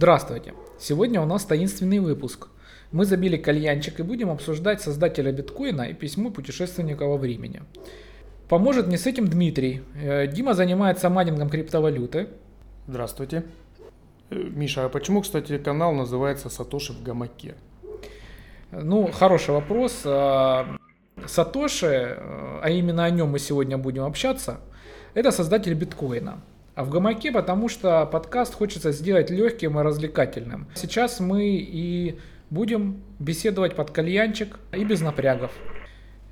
Здравствуйте! Сегодня у нас таинственный выпуск. Мы забили кальянчик и будем обсуждать создателя биткоина и письмо путешественника во времени. Поможет мне с этим Дмитрий. Э, Дима занимается майнингом криптовалюты. Здравствуйте. Э, Миша, а почему, кстати, канал называется «Сатоши в гамаке»? Ну, хороший вопрос. Э, Сатоши, а именно о нем мы сегодня будем общаться, это создатель биткоина. А в гамаке, потому что подкаст хочется сделать легким и развлекательным. Сейчас мы и будем беседовать под кальянчик и без напрягов.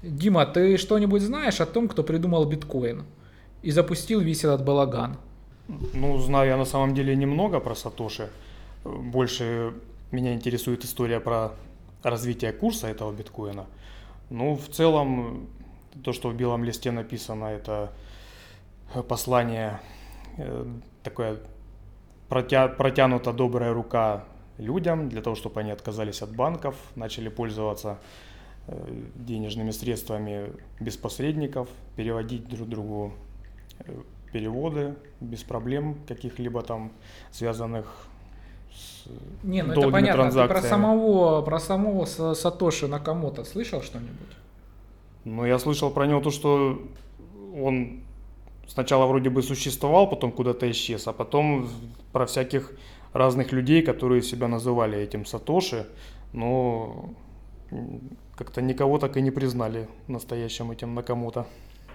Дима, ты что-нибудь знаешь о том, кто придумал биткоин и запустил весь этот балаган? Ну, знаю я на самом деле немного про Сатоши. Больше меня интересует история про развитие курса этого биткоина. Ну, в целом, то, что в белом листе написано, это послание такая протя, протянута добрая рука людям для того, чтобы они отказались от банков, начали пользоваться э, денежными средствами без посредников, переводить друг другу э, переводы без проблем каких-либо там связанных с Не, ну это понятно. Ты про самого, про самого Сатоши Накамото слышал что-нибудь? Ну, я слышал про него то, что он сначала вроде бы существовал, потом куда-то исчез, а потом про всяких разных людей, которые себя называли этим Сатоши, но как-то никого так и не признали настоящим этим Накамото.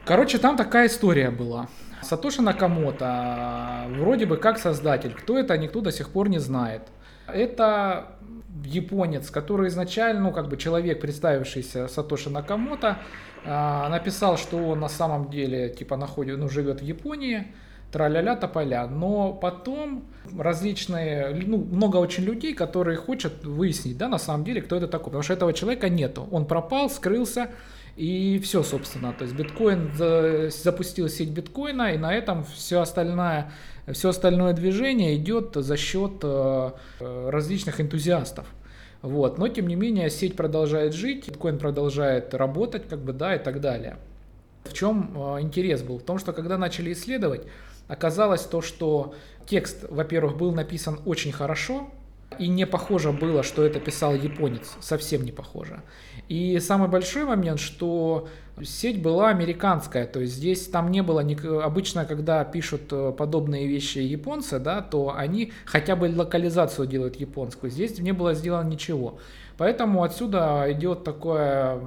Короче, там такая история была. Сатоши Накамото, вроде бы как создатель, кто это, никто до сих пор не знает. Это японец, который изначально, ну, как бы человек, представившийся Сатоши Накамото, а, написал, что он на самом деле, типа, находит, ну, живет в Японии, траля-ля, тополя. Но потом различные, ну, много очень людей, которые хотят выяснить, да, на самом деле, кто это такой. Потому что этого человека нету. Он пропал, скрылся, и все, собственно. То есть биткоин запустил сеть биткоина, и на этом все остальное, все остальное движение идет за счет э, различных энтузиастов. Вот. Но тем не менее сеть продолжает жить, биткоин продолжает работать, как бы, да, и так далее. В чем э, интерес был? В том, что когда начали исследовать, оказалось то, что текст, во-первых, был написан очень хорошо, и не похоже было, что это писал японец, совсем не похоже. И самый большой момент, что сеть была американская, то есть здесь там не было, ни... обычно когда пишут э, подобные вещи японцы, да, то они хотя бы локализацию делают японскую, здесь не было сделано ничего. Поэтому отсюда идет такое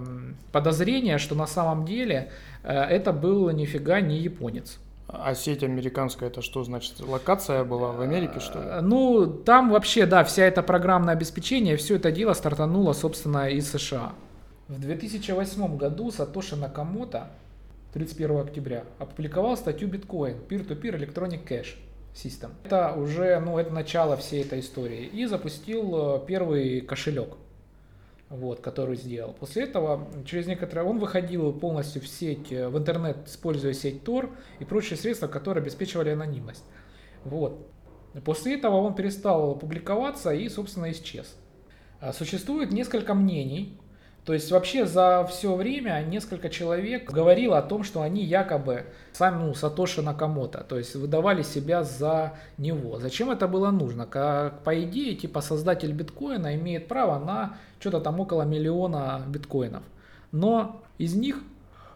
подозрение, что на самом деле э, это был нифига не японец. А сеть американская это что значит? Локация была в Америке, что ли? Ну, там вообще, да, вся эта программное обеспечение, все это дело стартануло, собственно, из США. В 2008 году Сатоши Накамото, 31 октября, опубликовал статью Bitcoin Peer-to-Peer Electronic Cash System. Это уже, ну, это начало всей этой истории. И запустил э, первый кошелек вот, который сделал. После этого, через некоторое, он выходил полностью в сеть, э, в интернет, используя сеть Tor и прочие средства, которые обеспечивали анонимность. Вот. После этого он перестал публиковаться и, собственно, исчез. А существует несколько мнений то есть вообще за все время несколько человек говорило о том, что они якобы сами ну, Сатоши Накамото, то есть выдавали себя за него. Зачем это было нужно? Как, по идее, типа создатель биткоина имеет право на что-то там около миллиона биткоинов. Но из них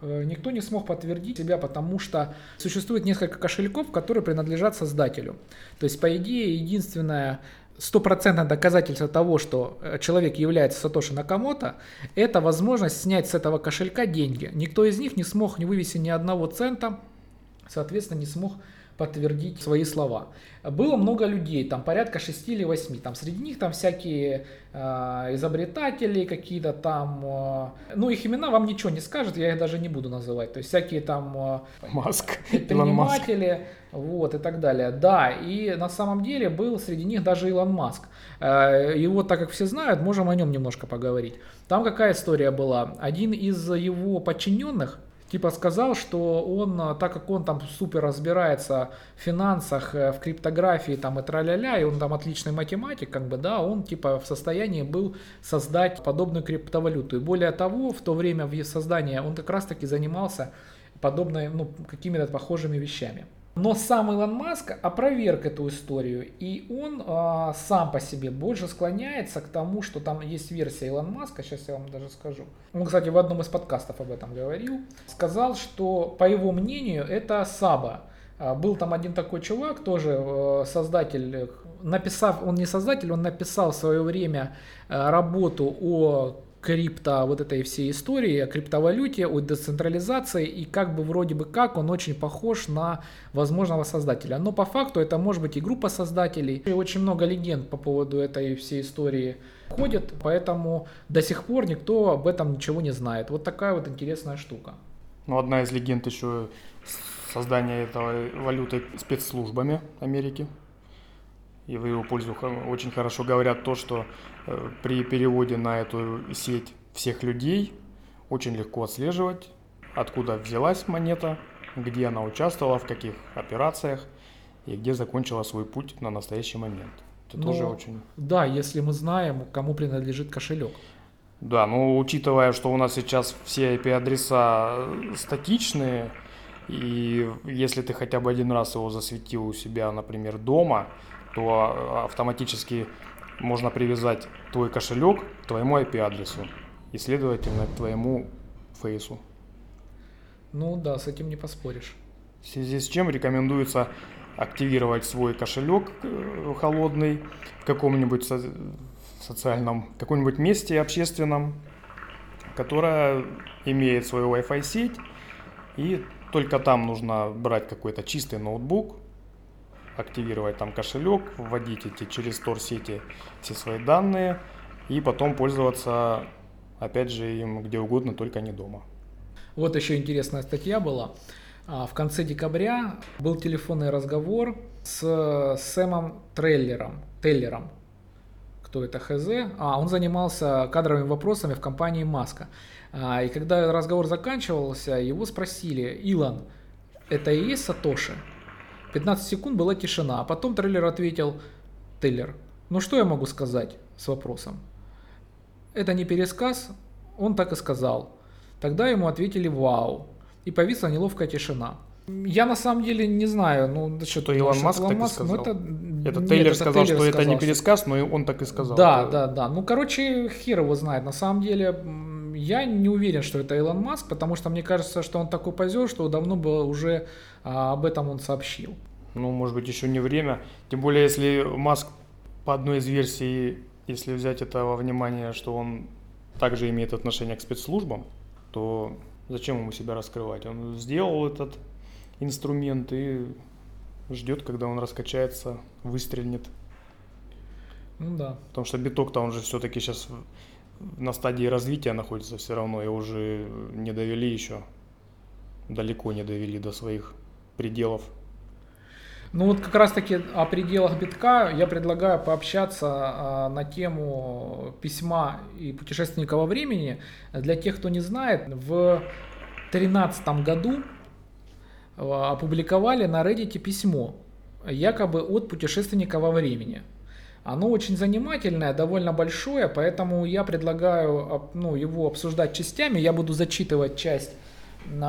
э, никто не смог подтвердить себя, потому что существует несколько кошельков, которые принадлежат создателю. То есть, по идее, единственное стопроцентное доказательство того, что э, человек является Сатоши Накамото, это возможность снять с этого кошелька деньги. Никто из них не смог не вывести ни одного цента, соответственно, не смог подтвердить свои слова. Было много людей, там порядка 6 или 8, там среди них там всякие э, изобретатели какие-то там, э, ну их имена вам ничего не скажут, я их даже не буду называть, то есть всякие там э, Маск, предприниматели, вот и так далее. Да, и на самом деле был среди них даже Илон Маск. Э, его, так как все знают, можем о нем немножко поговорить. Там какая история была? Один из его подчиненных, типа сказал, что он, э, так как он там супер разбирается в финансах, э, в криптографии там и траля-ля, и он там отличный математик, как бы, да, он типа в состоянии был создать подобную криптовалюту. И более того, в то время в создании он как раз таки занимался подобной, ну, какими-то похожими вещами. Но сам Илон Маск опроверг эту историю, и он э, сам по себе больше склоняется к тому, что там есть версия Илон Маска, сейчас я вам даже скажу. Он, кстати, в одном из подкастов об этом говорил. Сказал, что, по его мнению, это Саба. А, был там один такой чувак, тоже э, создатель, написав, он не создатель, он написал в свое время работу о крипто вот этой всей истории, о криптовалюте, о децентрализации и как бы вроде бы как он очень похож на возможного создателя. Но по факту это может быть и группа создателей. И очень много легенд по поводу этой всей истории ходит, поэтому до сих пор никто об этом ничего не знает. Вот такая вот интересная штука. Ну, одна из легенд еще создание этой валюты спецслужбами Америки. И в его пользу очень хорошо говорят то, что при переводе на эту сеть всех людей очень легко отслеживать, откуда взялась монета, где она участвовала, в каких операциях и где закончила свой путь на настоящий момент. Это но, тоже очень... Да, если мы знаем, кому принадлежит кошелек. Да, но учитывая, что у нас сейчас все IP-адреса э, статичные, и если ты хотя бы один раз его засветил у себя, например, дома, то а, автоматически можно привязать твой кошелек к твоему IP-адресу и, следовательно, к твоему фейсу. Ну да, с этим не поспоришь. В связи с чем рекомендуется активировать свой кошелек э, холодный в каком-нибудь со- социальном, каком-нибудь месте общественном, которое имеет свою Wi-Fi сеть, и только там нужно брать какой-то чистый ноутбук, активировать там кошелек, вводить эти через Tor-сети все свои данные и потом пользоваться, опять же, им где угодно, только не дома. Вот еще интересная статья была. А, в конце декабря был телефонный разговор с Сэмом Трейлером, Теллером. Кто это ХЗ? А, он занимался кадровыми вопросами в компании Маска. А, и когда разговор заканчивался, его спросили, Илон, это и есть Сатоши? 15 секунд была тишина, а потом трейлер ответил, Тейлер, ну что я могу сказать с вопросом? Это не пересказ, он так и сказал. Тогда ему ответили «Вау!» и повисла неловкая тишина. Я на самом деле не знаю, ну что, что Илон Маск так Маск, и сказал. Ну, это, это нет, Тейлер это сказал, Тейлер что сказал, это не пересказ, но он так и сказал. Да, да, да. Ну, короче, хер его знает. На самом деле, я не уверен, что это Илон Маск, потому что мне кажется, что он такой позер, что давно бы уже а, об этом он сообщил. Ну, может быть, еще не время. Тем более, если Маск по одной из версий, если взять это во внимание, что он также имеет отношение к спецслужбам, то зачем ему себя раскрывать? Он сделал этот инструмент и ждет, когда он раскачается, выстрелит. Ну да. Потому что биток-то он же все-таки сейчас на стадии развития находится все равно, и уже не довели еще, далеко не довели до своих пределов. Ну вот как раз таки о пределах битка я предлагаю пообщаться а, на тему письма и путешественника во времени. Для тех, кто не знает, в 2013 году а, опубликовали на Reddit письмо, якобы от путешественника во времени. Оно очень занимательное, довольно большое, поэтому я предлагаю ну, его обсуждать частями. Я буду зачитывать часть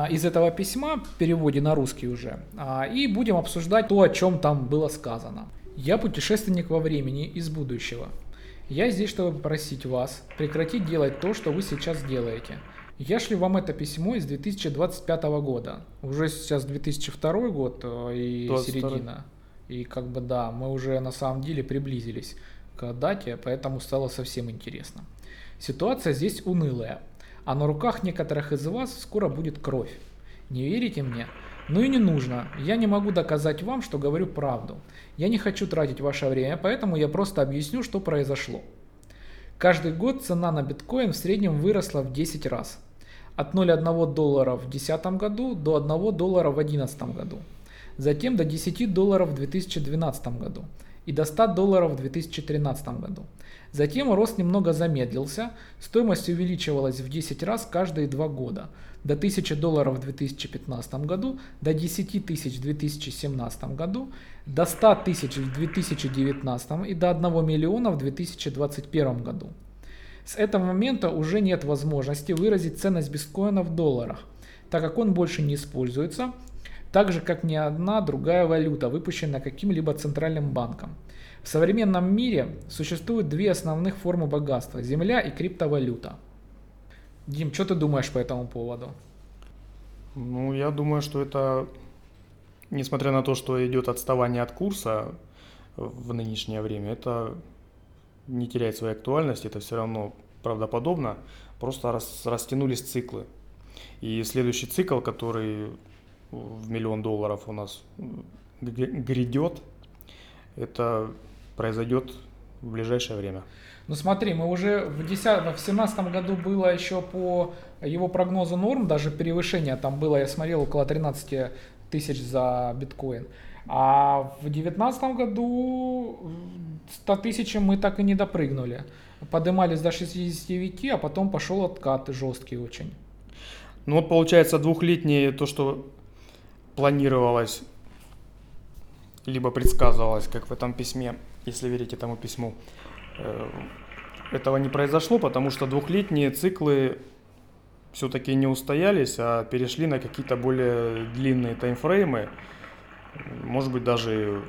из этого письма, в переводе на русский уже, а, и будем обсуждать то, о чем там было сказано. Я путешественник во времени из будущего. Я здесь, чтобы попросить вас прекратить делать то, что вы сейчас делаете. Я шлю вам это письмо из 2025 года. Уже сейчас 2002 год э, и 22. середина. И как бы да, мы уже на самом деле приблизились к дате, поэтому стало совсем интересно. Ситуация здесь унылая а на руках некоторых из вас скоро будет кровь. Не верите мне? Ну и не нужно. Я не могу доказать вам, что говорю правду. Я не хочу тратить ваше время, поэтому я просто объясню, что произошло. Каждый год цена на биткоин в среднем выросла в 10 раз. От 0,1 доллара в 2010 году до 1 доллара в 2011 году. Затем до 10 долларов в 2012 году и до 100 долларов в 2013 году. Затем рост немного замедлился, стоимость увеличивалась в 10 раз каждые два года, до 1000 долларов в 2015 году, до 10 тысяч в 2017 году, до 100 тысяч в 2019 и до 1 миллиона в 2021 году. С этого момента уже нет возможности выразить ценность биткоина в долларах, так как он больше не используется, так же как ни одна другая валюта, выпущенная каким-либо центральным банком. В современном мире существуют две основных формы богатства – земля и криптовалюта. Дим, что ты думаешь по этому поводу? Ну, я думаю, что это, несмотря на то, что идет отставание от курса в нынешнее время, это не теряет своей актуальности, это все равно правдоподобно, просто рас, растянулись циклы. И следующий цикл, который в миллион долларов у нас грядет, это произойдет в ближайшее время. Ну смотри, мы уже в 10, в 17 году было еще по его прогнозу норм, даже превышение там было, я смотрел, около 13 тысяч за биткоин. А в 2019 году 100 тысяч мы так и не допрыгнули. Подымались до 69, а потом пошел откат жесткий очень. Ну вот получается двухлетнее то, что планировалось, либо предсказывалось, как в этом письме, если верить этому письму, э, этого не произошло, потому что двухлетние циклы все-таки не устоялись, а перешли на какие-то более длинные таймфреймы. Может быть, даже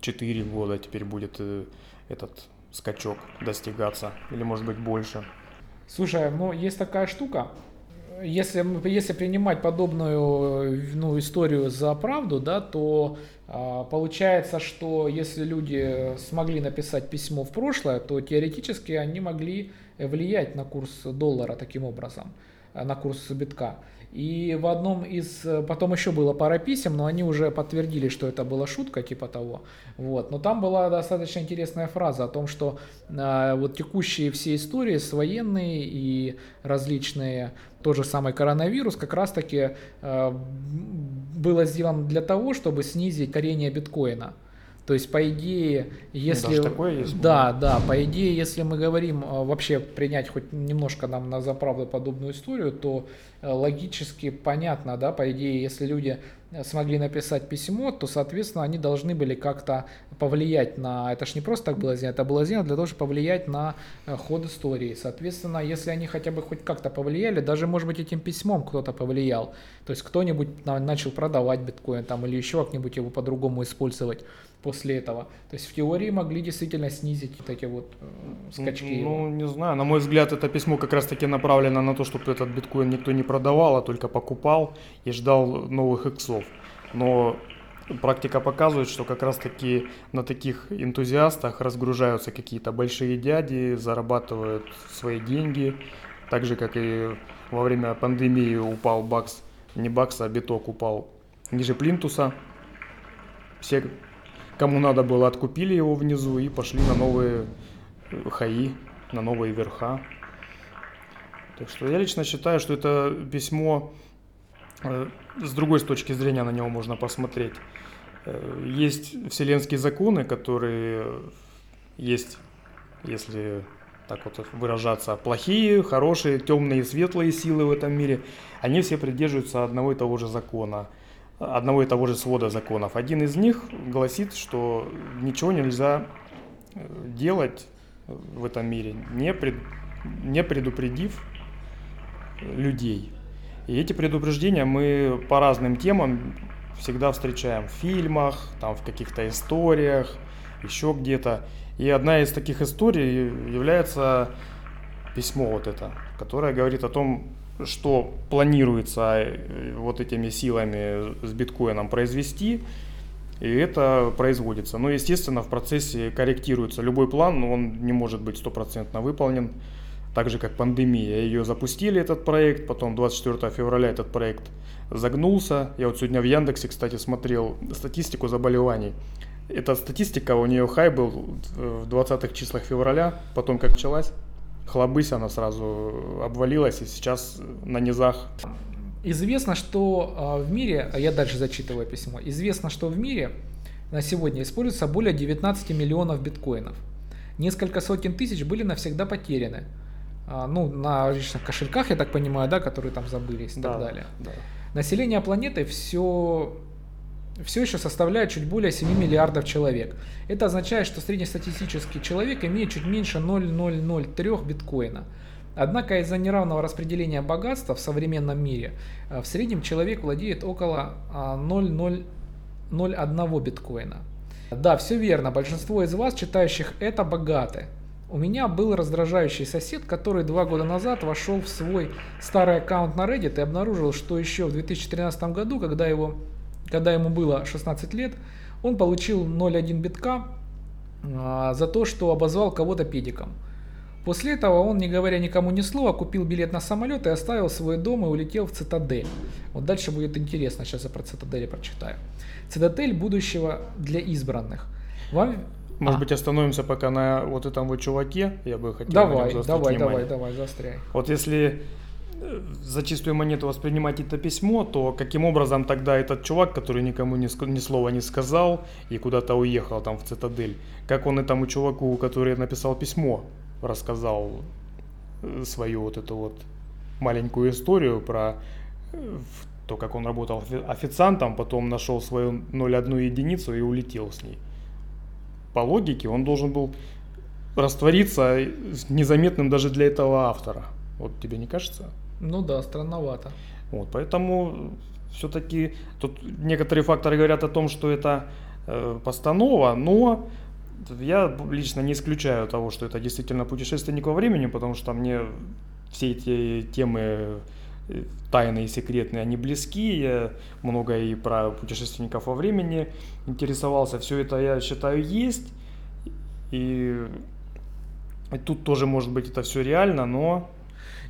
4 года теперь будет э, этот скачок достигаться, или может быть больше. Слушай, ну есть такая штука, если, если принимать подобную ну, историю за правду, да, то а, получается, что если люди смогли написать письмо в прошлое, то теоретически они могли влиять на курс доллара таким образом, на курс битка. И в одном из, потом еще было пара писем, но они уже подтвердили, что это была шутка типа того. Вот. Но там была достаточно интересная фраза о том, что э, вот текущие все истории с военные и различные, тот же самый коронавирус, как раз таки э, было сделано для того, чтобы снизить корение биткоина. То есть, по идее, если... Даже такое есть? Да, да, по идее, если мы говорим а, вообще принять хоть немножко нам на заправду подобную историю, то э, логически понятно, да, по идее, если люди смогли написать письмо, то, соответственно, они должны были как-то повлиять на... Это ж не просто так было сделано, это было сделано для того, чтобы повлиять на э, ход истории. Соответственно, если они хотя бы хоть как-то повлияли, даже, может быть, этим письмом кто-то повлиял, то есть кто-нибудь начал продавать биткоин там или еще как-нибудь его по-другому использовать, после этого. То есть в теории могли действительно снизить вот эти вот э, скачки. Ну, не знаю. На мой взгляд, это письмо как раз-таки направлено на то, чтобы этот биткоин никто не продавал, а только покупал и ждал новых иксов. Но практика показывает, что как раз-таки на таких энтузиастах разгружаются какие-то большие дяди, зарабатывают свои деньги. Так же, как и во время пандемии упал бакс, не бакс, а биток упал ниже плинтуса. Все Кому надо было, откупили его внизу и пошли на новые хаи, на новые верха. Так что я лично считаю, что это письмо, э, с другой точки зрения на него можно посмотреть. Э, есть вселенские законы, которые есть, если так вот выражаться, плохие, хорошие, темные, светлые силы в этом мире, они все придерживаются одного и того же закона – одного и того же свода законов. Один из них гласит, что ничего нельзя э, делать в этом мире, не, пред, не предупредив людей. И эти предупреждения мы по разным темам всегда встречаем в фильмах, там в каких-то историях, еще где-то. И одна из таких историй является письмо вот это, которое говорит о том, что планируется э, вот этими силами с биткоином произвести, и это производится. Но, естественно, в процессе корректируется любой план, но он не может быть стопроцентно выполнен. Так же, как пандемия. Ее запустили, этот проект, потом 24 февраля этот проект загнулся. Я вот сегодня в Яндексе, кстати, смотрел статистику заболеваний. Эта статистика, у нее хай был в 20-х числах февраля, потом как началась, хлобысь, она сразу обвалилась и сейчас на низах. Известно, что а, в мире, а я дальше зачитываю письмо, известно, что в мире на сегодня используется более 19 миллионов биткоинов. Несколько сотен тысяч были навсегда потеряны. А, ну, на различных кошельках, я так понимаю, да, которые там забылись и да, так далее. Да. Население планеты все все еще составляет чуть более 7 миллиардов человек. Это означает, что среднестатистический человек имеет чуть меньше 0,003 биткоина. Однако из-за неравного распределения богатства в современном мире э, в среднем человек владеет около 0,001 биткоина. Да, все верно, большинство из вас, читающих это, богаты. У меня был раздражающий сосед, который два года назад вошел в свой старый аккаунт на Reddit и обнаружил, что еще в 2013 году, когда, его, когда ему было 16 лет, он получил 0,1 битка а, за то, что обозвал кого-то педиком. После этого он, не говоря никому ни слова, купил билет на самолет и оставил свой дом и улетел в Цитадель. Вот дальше будет интересно, сейчас я про Цитадель прочитаю. Цитадель будущего для избранных. Вам... Может а. быть остановимся пока на вот этом вот чуваке, я бы хотел Давай, давай, внимание. давай, давай, застряй. Вот если э, за чистую монету воспринимать это письмо, то каким образом тогда этот чувак, который никому ни, ни слова не сказал и куда-то уехал там в цитадель, как он этому чуваку, который написал письмо, рассказал э, свою вот эту вот маленькую историю про э, то, как он работал официантом, потом нашел свою 0,1 единицу и улетел с ней. По логике он должен был раствориться незаметным даже для этого автора. Вот тебе не кажется? Ну да, странновато. Вот, поэтому все-таки тут некоторые факторы говорят о том, что это э, постанова, но я лично не исключаю того, что это действительно путешественник во времени, потому что мне все эти темы тайные и секретные, они близки. Я много и про путешественников во времени интересовался. Все это, я считаю, есть. И тут тоже, может быть, это все реально, но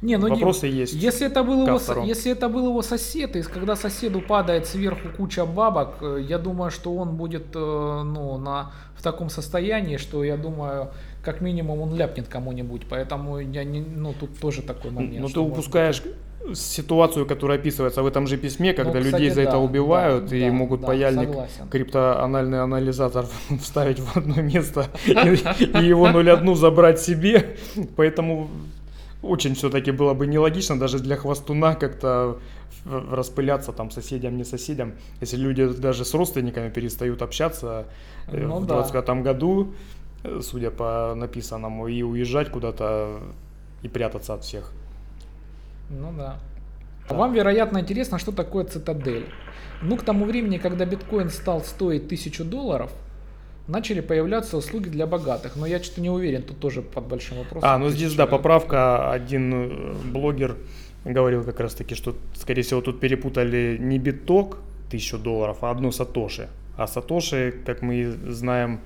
не, ну Вопросы не, есть. Если это, был его, если это был его сосед, и когда соседу падает сверху куча бабок, э, я думаю, что он будет э, ну, на, в таком состоянии, что я думаю, как минимум он ляпнет кому-нибудь. Поэтому я не, ну, тут тоже такой момент. Ну, ты упускаешь быть... ситуацию, которая описывается в этом же письме, когда ну, кстати, людей за да, это убивают да, и да, могут да, паяльник согласен. криптоанальный анализатор вставить в одно место и его 0,1 забрать себе. Поэтому очень все-таки было бы нелогично даже для хвостуна как-то распыляться там соседям, не соседям. Если люди даже с родственниками перестают общаться э, ну, в да. году, э, судя по написанному, и уезжать куда-то и прятаться от всех. Ну да. да. Вам, вероятно, интересно, что такое цитадель. Ну, к тому времени, когда биткоин стал стоить тысячу долларов, начали появляться услуги для богатых. Но я что-то не уверен, тут тоже под большим вопросом. А, ну здесь, да, поправка. Один э, блогер говорил как раз таки, что, скорее всего, тут перепутали не биток, тысячу долларов, а одну сатоши. А сатоши, как мы знаем,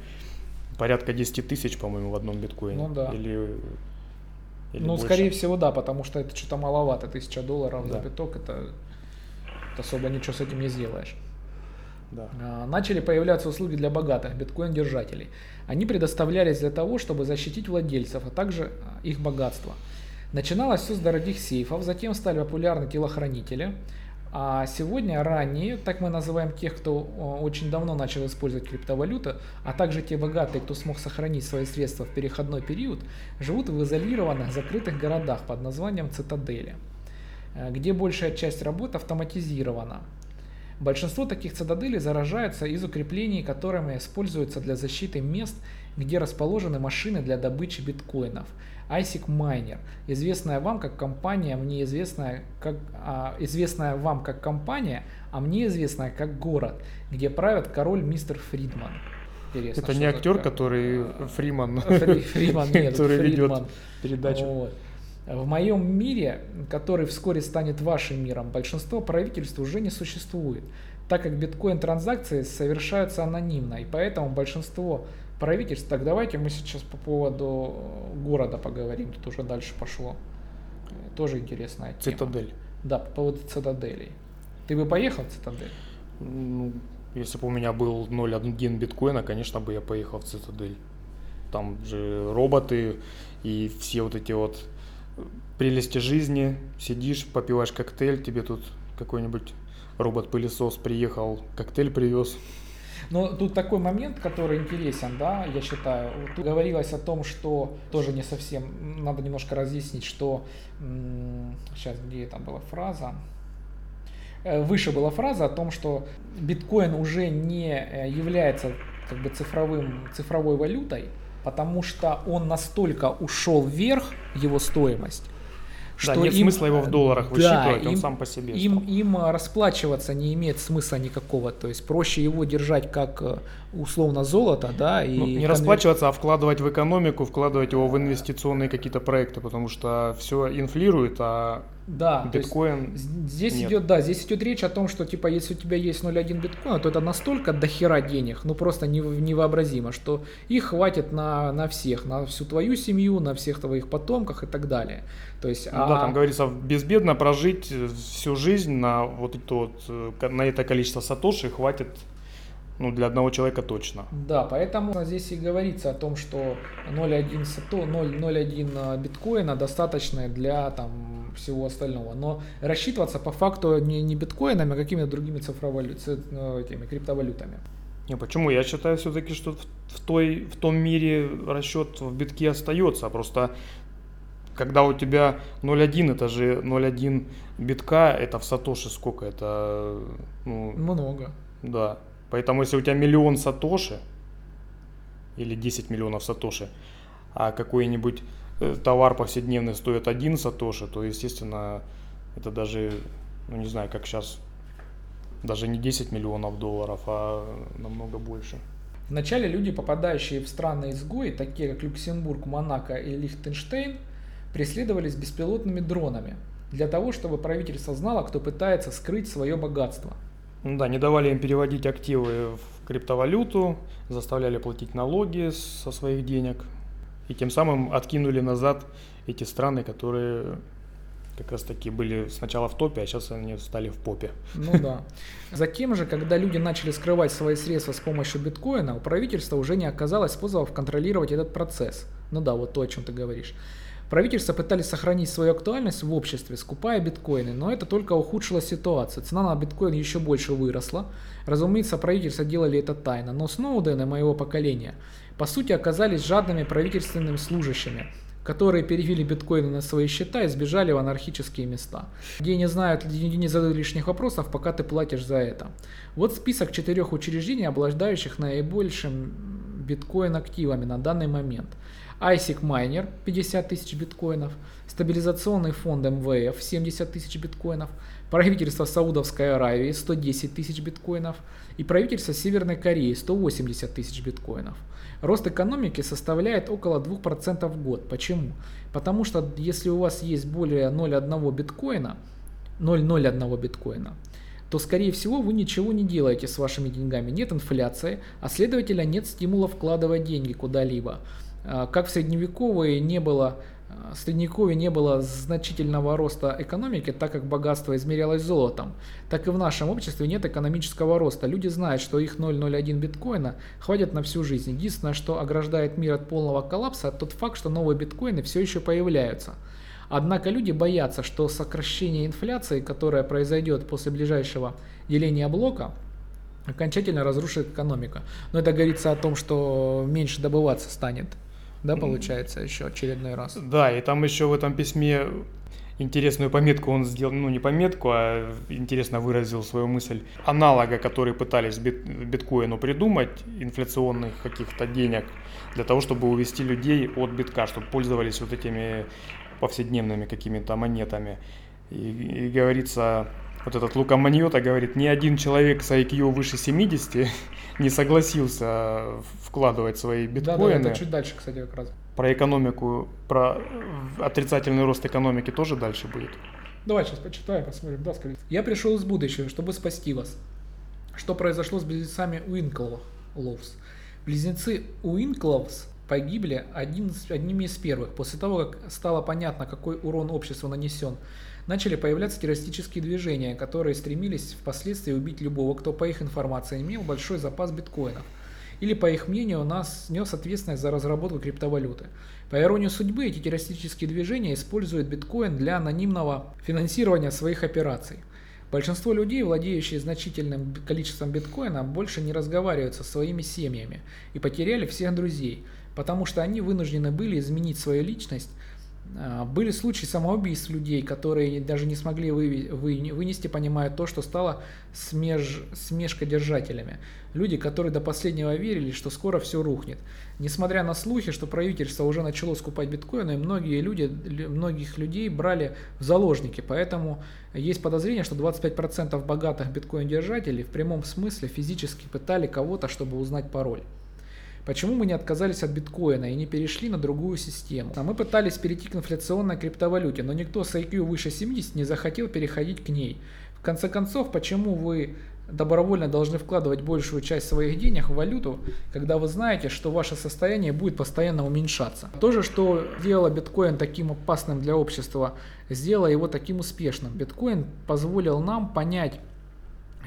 порядка 10 тысяч, по-моему, в одном биткоине. Ну да. Или, или ну, больше. скорее всего, да, потому что это что-то маловато. Тысяча долларов да. за биток, это, это особо ничего с этим не сделаешь. Да. А, начали появляться услуги для богатых биткоин-держателей. Они предоставлялись для того, чтобы защитить владельцев, а также а, их богатство. Начиналось все с дорогих сейфов, затем стали популярны телохранители. А сегодня ранее, так мы называем тех, кто очень давно начал использовать криптовалюту, а также те богатые, кто смог сохранить свои средства в переходной период, живут в изолированных закрытых городах под названием цитадели, э, где большая часть работы автоматизирована. Большинство таких цитаделей заражаются из укреплений, которыми используются для защиты мест, где расположены машины для добычи биткоинов. ISIC Miner, известная вам как компания, мне известная, как, а, известная вам как компания, а мне известная как город, где правит король мистер Фридман. Интересно, Это не актер, такое? который Фриман, Фриман нет, который ведет передачу. Вот. В моем мире, который вскоре станет вашим миром, большинство правительств уже не существует, так как биткоин-транзакции совершаются анонимно, и поэтому большинство правительств... Так давайте мы сейчас по поводу города поговорим, тут уже дальше пошло. Тоже интересная тема. Цитадель. Да, по поводу цитаделей. Ты бы поехал в цитадель? Ну, если бы у меня был 0,1 биткоина, конечно бы я поехал в цитадель. Там же роботы и все вот эти вот прелести жизни, сидишь, попиваешь коктейль, тебе тут какой-нибудь робот-пылесос приехал, коктейль привез. Но тут такой момент, который интересен, да, я считаю. Тут говорилось о том, что тоже не совсем, надо немножко разъяснить, что сейчас где там была фраза, э, выше была фраза о том, что биткоин уже не э, является как бы цифровым, цифровой валютой, потому что он настолько ушел вверх, его стоимость, что да, нет им, смысла его в долларах да, высчитывать, он им- сам по себе. Им, им а, расплачиваться не имеет смысла никакого. То есть проще его держать как э, условно золото, да, и Ну, не конвер- расплачиваться, а вкладывать в экономику, вкладывать его в инвестиционные какие-то проекты, потому что все инфлирует, а Да, биткоин... здесь нет. идет, да, здесь идет речь о том, что типа если у тебя есть 0,1 биткоина, то это настолько дохера денег, ну просто нев- невообразимо, что их хватит на, на всех, на всю твою семью, на всех твоих потомках и так далее. То есть, Ну да, а- там говорится, безбедно прожить э, всю жизнь на вот это вот, э, на это количество сатоши хватит, ну, для одного человека точно. Да, поэтому здесь и говорится о том, что 0,1 сато, 0, 0,1 а, биткоина достаточно для там, всего остального. Но рассчитываться по факту не, не биткоинами, а какими-то другими цифровалю- ци- э, этими, криптовалютами. Не, почему? Я считаю все-таки, что в, в той, в том мире расчет в битке остается. Просто когда у тебя 0,1, это же 0,1 битка, это в сатоши сколько? Это, ну, Много. да. Поэтому если у тебя миллион сатоши, или 10 миллионов сатоши, а какой-нибудь э, товар повседневный стоит 1 сатоши, то, естественно, это даже, ну не знаю, как сейчас, даже не 10 миллионов долларов, а намного больше. Вначале люди, попадающие в страны изгои, такие как Люксембург, Монако и Лихтенштейн, преследовались беспилотными дронами для того, чтобы правительство знало, кто пытается скрыть свое богатство. Ну да, не давали им переводить активы в криптовалюту, заставляли платить налоги со своих денег. И тем самым откинули назад эти страны, которые как раз таки были сначала в топе, а сейчас они стали в попе. Ну да. Затем же, когда люди начали скрывать свои средства с помощью биткоина, у правительства уже не оказалось способов контролировать этот процесс. Ну да, вот то, о чем ты говоришь. Правительства пытались сохранить свою актуальность в обществе, скупая биткоины, но это только ухудшило ситуацию. Цена на биткоин еще больше выросла. Разумеется, правительства делали это тайно, но Сноуден и моего поколения по сути оказались жадными правительственными служащими, которые перевели биткоины на свои счета и сбежали в анархические места, где не знают, где не задают лишних вопросов, пока ты платишь за это. Вот список четырех учреждений, обладающих наибольшим биткоин-активами на данный момент. ISIC Miner 50 тысяч биткоинов, стабилизационный фонд МВФ 70 тысяч биткоинов, правительство Саудовской Аравии 110 тысяч биткоинов и правительство Северной Кореи 180 тысяч биткоинов. Рост экономики составляет около 2% в год. Почему? Потому что если у вас есть более 0,1 биткоина, 0,01 биткоина, то скорее всего вы ничего не делаете с вашими деньгами. Нет инфляции, а следовательно нет стимула вкладывать деньги куда-либо. А, Как в средневековые не было а, в средневековье не было значительного роста экономики, так как богатство измерялось золотом, так и в нашем обществе нет экономического роста. Люди знают, что их 0,01 биткоина хватит на всю жизнь. Единственное, что ограждает мир от полного коллапса, тот факт, что новые биткоины все еще появляются. Однако люди боятся, что сокращение инфляции, которое произойдет после ближайшего деления блока, окончательно разрушит экономику. Но это говорится о том, что меньше добываться станет. Да, получается, еще очередной раз. Да, и там еще в этом письме интересную пометку он сделал, ну не пометку, а интересно выразил свою мысль. Аналога, который пытались бит, биткоину придумать, инфляционных каких-то денег, для того, чтобы увести людей от битка, чтобы пользовались вот этими повседневными какими-то монетами. И, и говорится, вот этот Лука Маньота говорит, ни один человек с IQ выше 70 не согласился вкладывать свои Да, да, биткоины. это чуть дальше, кстати, как раз. Про экономику, про отрицательный рост экономики тоже дальше будет. Давай сейчас почитаем, посмотрим. Да, скажите. Я пришел из будущего, чтобы спасти вас. Что произошло с близнецами Уинкловс? Близнецы Уинкловс погибли один, одними из первых. После того, как стало понятно, какой урон обществу нанесен, начали появляться террористические движения, которые стремились впоследствии убить любого, кто, по их информации, имел большой запас биткоинов. Или, по их мнению, нас нес ответственность за разработку криптовалюты. По иронии судьбы, эти террористические движения используют биткоин для анонимного финансирования своих операций. Большинство людей, владеющие значительным количеством биткоина, больше не разговаривают со своими семьями и потеряли всех друзей, потому что они вынуждены были изменить свою личность были случаи самоубийств людей, которые даже не смогли вынести, понимая то, что стало смеж, смешкодержателями. Люди, которые до последнего верили, что скоро все рухнет. Несмотря на слухи, что правительство уже начало скупать биткоины, многие люди, многих людей брали в заложники. Поэтому есть подозрение, что 25% богатых биткоин-держателей в прямом смысле физически пытали кого-то, чтобы узнать пароль. Почему мы не отказались от биткоина и не перешли на другую систему? А мы пытались перейти к инфляционной криптовалюте, но никто с IQ выше 70 не захотел переходить к ней. В конце концов, почему вы добровольно должны вкладывать большую часть своих денег в валюту, когда вы знаете, что ваше состояние будет постоянно уменьшаться. То же, что сделало биткоин таким опасным для общества, сделало его таким успешным. Биткоин позволил нам понять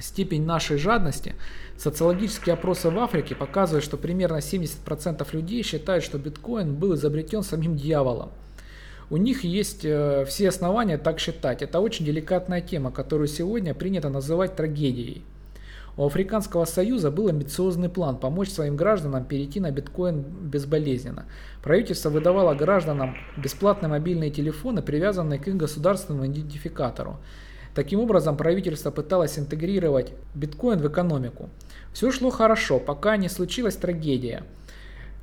степень нашей жадности, социологические опросы в Африке показывают, что примерно 70% людей считают, что биткоин был изобретен самим дьяволом. У них есть э, все основания так считать. Это очень деликатная тема, которую сегодня принято называть трагедией. У Африканского союза был амбициозный план помочь своим гражданам перейти на биткоин безболезненно. Правительство выдавало гражданам бесплатные мобильные телефоны, привязанные к их государственному идентификатору. Таким образом, правительство пыталось интегрировать биткоин в экономику. Все шло хорошо, пока не случилась трагедия.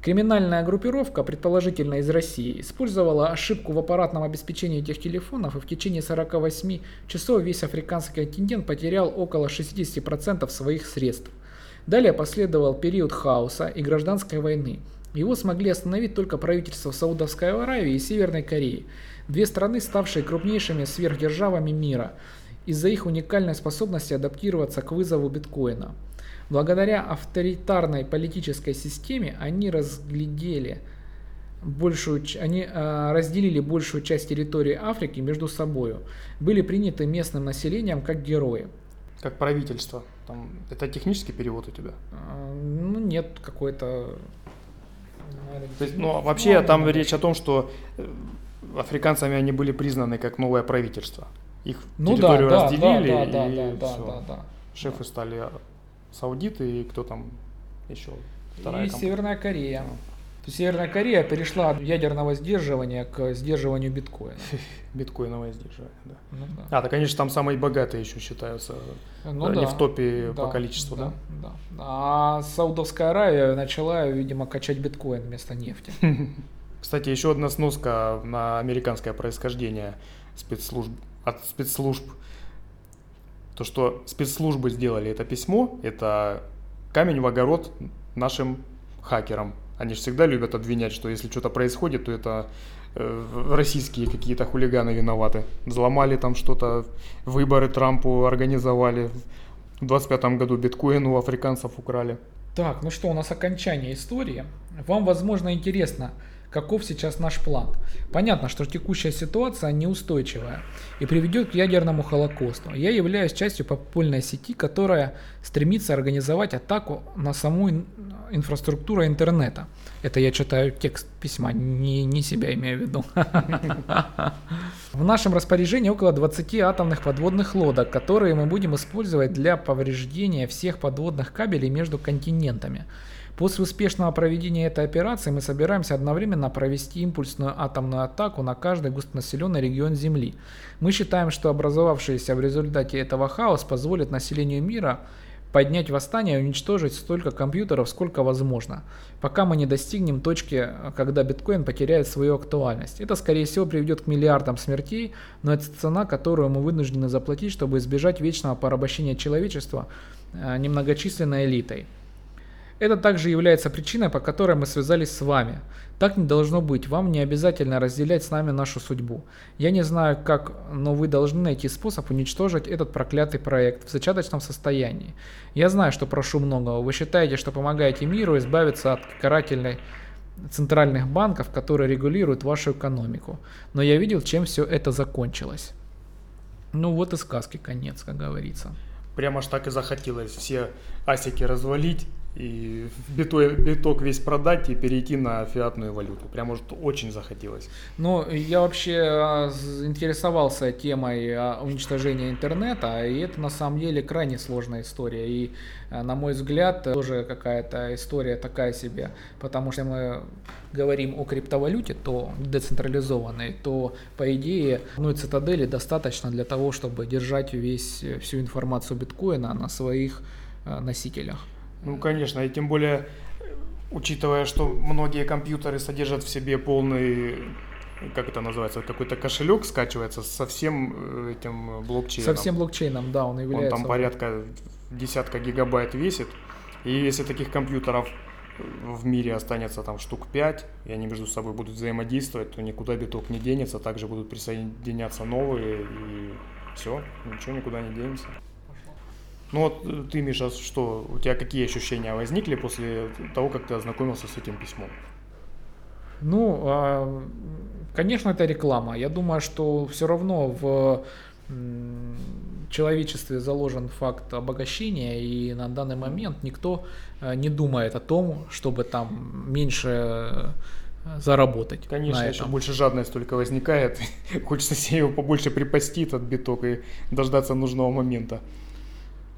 Криминальная группировка, предположительно из России, использовала ошибку в аппаратном обеспечении этих телефонов, и в течение 48 часов весь африканский континент потерял около 60% своих средств. Далее последовал период хаоса и гражданской войны. Его смогли остановить только правительства Саудовской Аравии и Северной Кореи, две страны, ставшие крупнейшими сверхдержавами мира – из-за их уникальной способности адаптироваться к вызову биткоина. Благодаря авторитарной политической системе они разглядели большую, они э, разделили большую часть территории Африки между собой, были приняты местным населением как герои. Как правительство. Там, это технический перевод у тебя? А, ну нет, какой-то. То есть, ну, вообще ну, там речь о том, что э, африканцами они были признаны как новое правительство их ну, территорию да, разделили, да, да, и да, да, все. Да, да, Шефы стали саудиты и кто там еще? Вторая и компания. Северная Корея. То есть Северная Корея перешла от ядерного сдерживания к сдерживанию биткоина. Биткоиновое сдерживание, да. Ну, да. А, да, конечно, там самые богатые еще считаются. Ну, да, не в топе да, по количеству, да, да? Да. А Саудовская Аравия начала, видимо, качать биткоин вместо нефти. Кстати, еще одна сноска на американское происхождение спецслужб от спецслужб. То, что спецслужбы сделали это письмо, это камень в огород нашим хакерам. Они же всегда любят обвинять, что если что-то происходит, то это э, российские какие-то хулиганы виноваты. Взломали там что-то, выборы Трампу организовали. В 25 году биткоин у африканцев украли. Так, ну что, у нас окончание истории. Вам, возможно, интересно, каков сейчас наш план. Понятно, что текущая ситуация неустойчивая и приведет к ядерному холокосту. Я являюсь частью подпольной сети, которая стремится организовать атаку на саму инфраструктуру интернета. Это я читаю текст письма, не, не себя имею в виду. В нашем распоряжении около 20 атомных подводных лодок, которые мы будем использовать для повреждения всех подводных кабелей между континентами. После успешного проведения этой операции мы собираемся одновременно провести импульсную атомную атаку на каждый густонаселенный регион Земли. Мы считаем, что образовавшийся в результате этого хаос позволит населению мира поднять восстание и уничтожить столько компьютеров, сколько возможно, пока мы не достигнем точки, когда биткоин потеряет свою актуальность. Это, скорее всего, приведет к миллиардам смертей, но это цена, которую мы вынуждены заплатить, чтобы избежать вечного порабощения человечества э, немногочисленной элитой. Это также является причиной, по которой мы связались с вами. Так не должно быть, вам не обязательно разделять с нами нашу судьбу. Я не знаю как, но вы должны найти способ уничтожить этот проклятый проект в зачаточном состоянии. Я знаю, что прошу многого. Вы считаете, что помогаете миру избавиться от карательной центральных банков, которые регулируют вашу экономику. Но я видел, чем все это закончилось. Ну вот и сказки конец, как говорится. Прямо аж так и захотелось все асики развалить, и биток, весь продать и перейти на фиатную валюту. Прям может очень захотелось. Ну, я вообще а, интересовался темой а, уничтожения интернета, и это на самом деле крайне сложная история. И, а, на мой взгляд, тоже какая-то история такая себе, потому что мы говорим о криптовалюте, то децентрализованной, то по идее ну и цитадели достаточно для того, чтобы держать весь, всю информацию биткоина на своих носителях. Ну, конечно, и тем более, учитывая, что многие компьютеры содержат в себе полный как это называется, какой-то кошелек скачивается со всем э, этим блокчейном. Со всем блокчейном, да, он является. Он там порядка десятка гигабайт весит. И если таких компьютеров в мире останется там штук 5, и они между собой будут взаимодействовать, то никуда биток не денется, также будут присоединяться новые, и все, ничего никуда не денется. Ну вот э, ты, Миша, что, у тебя какие ощущения возникли после того, как ты ознакомился с этим письмом? Ну, а, конечно, это реклама. Я думаю, что все равно в человечестве заложен факт обогащения, и на данный момент никто э, не думает о том, чтобы там меньше э, заработать. Конечно, еще больше жадность только возникает. Хочется себе его побольше припасти, этот биток, и дождаться нужного момента.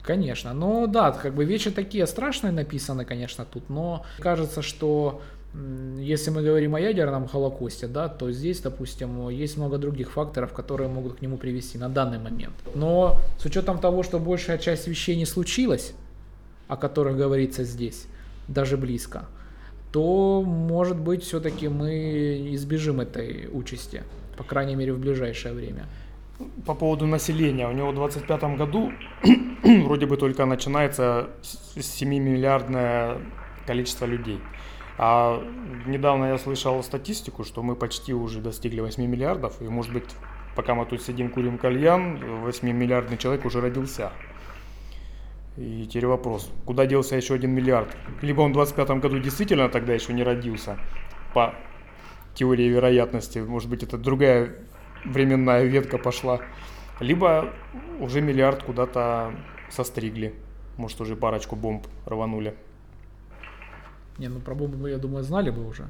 Конечно. Ну да, как бы вещи такие страшные написаны, конечно, тут, но кажется, что если мы говорим о ядерном холокосте, да, то здесь, допустим, есть много других факторов, которые могут к нему привести на данный момент. Но с учетом того, что большая часть вещей не случилась, о которых говорится здесь, даже близко, то, может быть, все-таки мы избежим этой участи, по крайней мере, в ближайшее время по поводу населения. У него в 2025 году вроде бы только начинается 7-миллиардное количество людей. А недавно я слышал статистику, что мы почти уже достигли 8 миллиардов, и может быть, пока мы тут сидим, курим кальян, 8-миллиардный человек уже родился. И теперь вопрос, куда делся еще один миллиард? Либо он в 25 году действительно тогда еще не родился, по теории вероятности, может быть, это другая временная ветка пошла, либо уже миллиард куда-то состригли. Может, уже парочку бомб рванули. Не, ну про бомбы мы, я думаю, знали бы уже.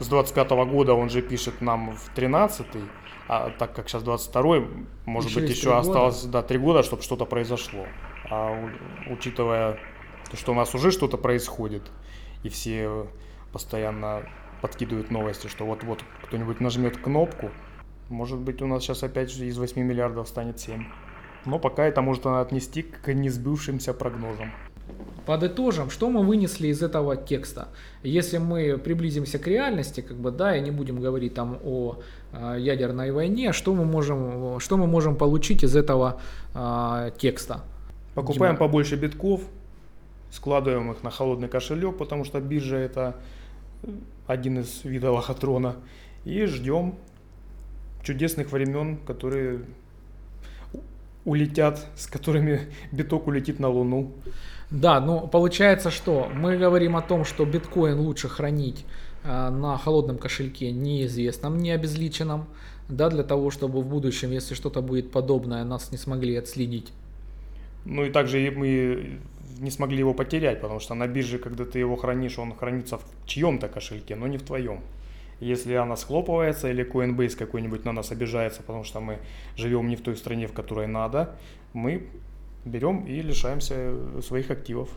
С 25 -го года он же пишет нам в 13-й, а так как сейчас 22-й, может еще быть, еще осталось да, 3 года, чтобы что-то произошло. А учитывая то, что у нас уже что-то происходит, и все постоянно подкидывают новости, что вот-вот кто-нибудь нажмет кнопку, может быть, у нас сейчас опять же из 8 миллиардов станет 7. Но пока это может отнести к несбывшимся прогнозам. Подытожим, что мы вынесли из этого текста. Если мы приблизимся к реальности, как бы, да, и не будем говорить там о э, ядерной войне, что мы можем, что мы можем получить из этого э, текста? Покупаем Дима. побольше битков, складываем их на холодный кошелек, потому что биржа это один из видов лохотрона, и ждем чудесных времен, которые улетят, с которыми биток улетит на Луну. Да, ну получается, что мы говорим о том, что биткоин лучше хранить э, на холодном кошельке неизвестном, не обезличенном, да, для того, чтобы в будущем, если что-то будет подобное, нас не смогли отследить. Ну и также мы не смогли его потерять, потому что на бирже, когда ты его хранишь, он хранится в чьем-то кошельке, но не в твоем. Если она схлопывается или Coinbase какой-нибудь на нас обижается, потому что мы живем не в той стране, в которой надо, мы берем и лишаемся своих активов.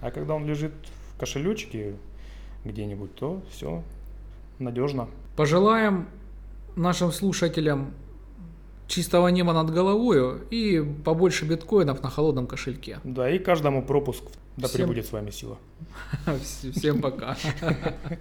А когда он лежит в кошелечке где-нибудь, то все надежно. Пожелаем нашим слушателям чистого неба над головой и побольше биткоинов на холодном кошельке. Да, и каждому пропуск. Да Всем... пребудет с вами сила. Всем пока.